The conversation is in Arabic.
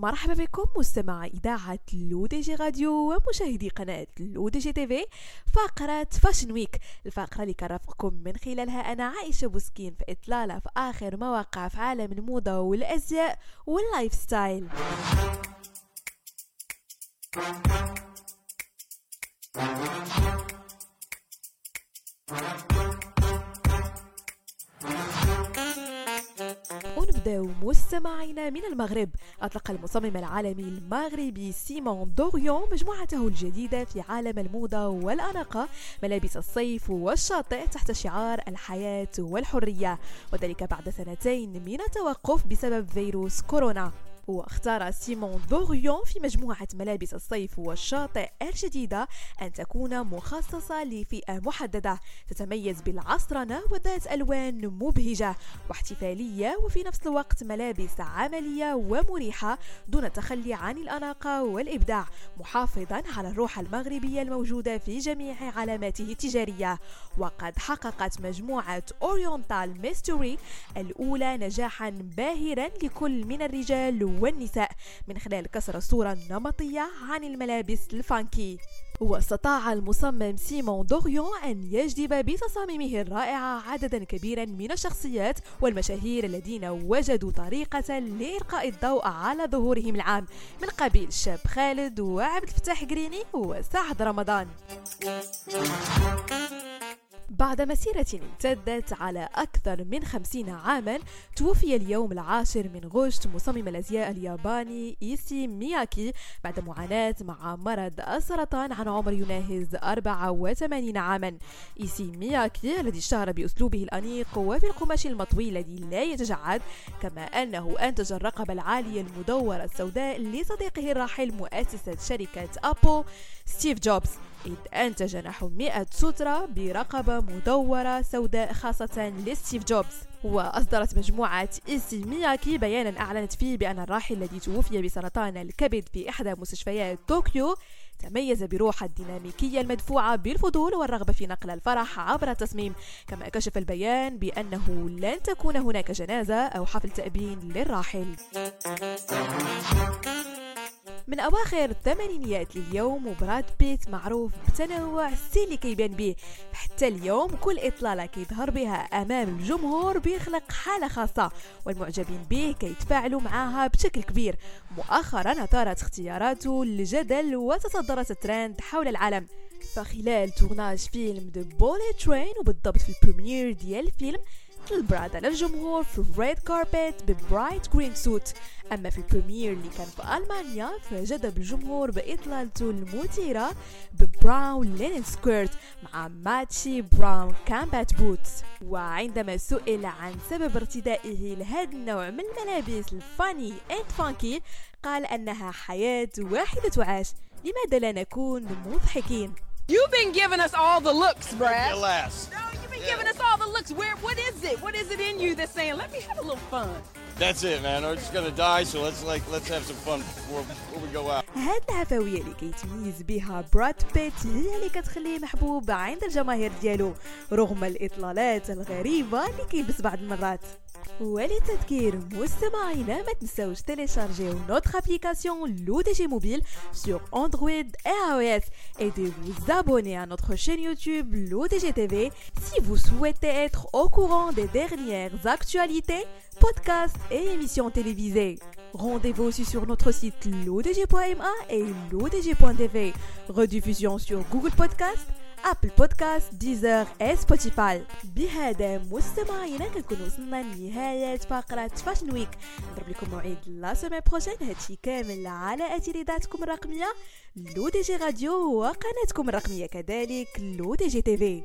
مرحبا بكم مستمع إذاعة LODJ Radio ومشاهدي قناة LODJ TV فقرة Fashion Week الفقرة اللي كنرافقكم من خلالها أنا عائشة بوسكين في إطلالة في آخر مواقع في عالم الموضة والأزياء وال lifestyle ونبداو مستمعينا من المغرب. أطلق المصمم العالمي المغربي سيمون دوريون مجموعته الجديدة في عالم الموضة والأناقة ملابس الصيف والشاطئ تحت شعار الحياة والحرية. وذلك بعد سنتين من التوقف بسبب فيروس كورونا. واختار سيمون دوريون في مجموعة ملابس الصيف والشاطئ الجديدة أن تكون مخصصة لفئة محددة تتميز بالعصرنة وذات ألوان مبهجة واحتفالية وفي نفس الوقت ملابس عملية ومريحة دون التخلي عن الأناقة والإبداع محافظا على الروح المغربية الموجودة في جميع علاماته التجارية. وقد حققت مجموعة Oriental Mystery الأولى نجاحا باهرا لكل من الرجال والنساء من خلال كسر الصورة النمطية عن الملابس ال funky. واستطاع المصمم سيمون دوريون أن يجذب بتصاميمه الرائعة عددا كبيرا من الشخصيات والمشاهير الذين وجدوا طريقة لإلقاء الضوء على ظهورهم العام من قبيل شاب خالد وعبد الفتاح قريني وسعد رمضان. بعد مسيرة امتدت على أكثر من خمسين عاما توفي اليوم العاشر من غشت مصمم الأزياء الياباني إيسي مياكي بعد معاناة مع مرض السرطان عن عمر يناهز 84 عاما. إيسي مياكي الذي اشتهر بأسلوبه الأنيق وفي القماش المطوي الذي لا يتجعد كما أنه أنتج الرقبة العالية المدورة السوداء لصديقه الراحل مؤسسة شركة أبل ستيف جوبز. إذ أنتج نحو 100 سترة برقبة مدورة سوداء خاصة لستيف جوبز. وأصدرت مجموعة إيسي مياكي بيانا أعلنت فيه بأن الراحل الذي توفي بسرطان الكبد في إحدى مستشفيات طوكيو تميز بروح الديناميكية المدفوعة بالفضول والرغبة في نقل الفرح عبر التصميم. كما كشف البيان بأنه لن تكون هناك جنازة أو حفل تأبين للراحل. من أواخر الثمانينيات لليوم وبراد بيت معروف بتنوع الستيل اللي كيبان به حتى اليوم كل إطلالة كيظهر بها أمام الجمهور بيخلق حالة خاصة والمعجبين به كيتفاعلوا معها بشكل كبير. مؤخرا أثارت اختياراته للجدل وتصدرت الترند حول العالم. فخلال tournage فيلم The Bullet Train وبالضبط في ال première ديال الفيلم طل براد على الجمهور في ال red carpet ب bright green suit أما في ال première اللي كان في ألمانيا فجذب الجمهور بإطلالته المثيرة ب brown linen skirt مع matchy brown combat boots وعندما سئل عن سبب ارتدائه لهذا النوع من الملابس ال funny and funky قال أنها حياة واحدة تعاش لماذا لا نكون مضحكين You've been giving us all the looks, Brad. Your last. No, you've been giving us all the looks. Where? What is it? What is it in you that's saying, "Let me have a little fun"? That's it, man. We're just gonna die, so let's like let's have some fun before, before we go out. هاد العفوية اللي كيتميز بها براد بيت هي اللي كتخليه محبوب عند الجماهير ديالو رغم الإطلالات الغريبة اللي كيلبس بعض المرات وللتذكير مستمعينا ما تنساوش تيليشارجيو notre application l'ODG Mobile sur Android et iOS et de vous abonner à notre chaîne YouTube l'ODG TV si vous souhaitez être au courant des dernières actualités, podcasts et émissions télévisées. Rendez-vous aussi sur notre site l'ODG.ma et l'ODG.tv. Rediffusion sur Google Podcast, ابل بودكاست ديزر اي سبوتيفاي بهذا مستمعينا كنكون وصلنا لنهايه فقرة فاشن ويك نضرب لكم موعد la semaine prochaine هادشي كامل على أثير إذاعتكم الرقمية L'ODJ Radio وقناتكم الرقمية. كذلك L'ODJ TV.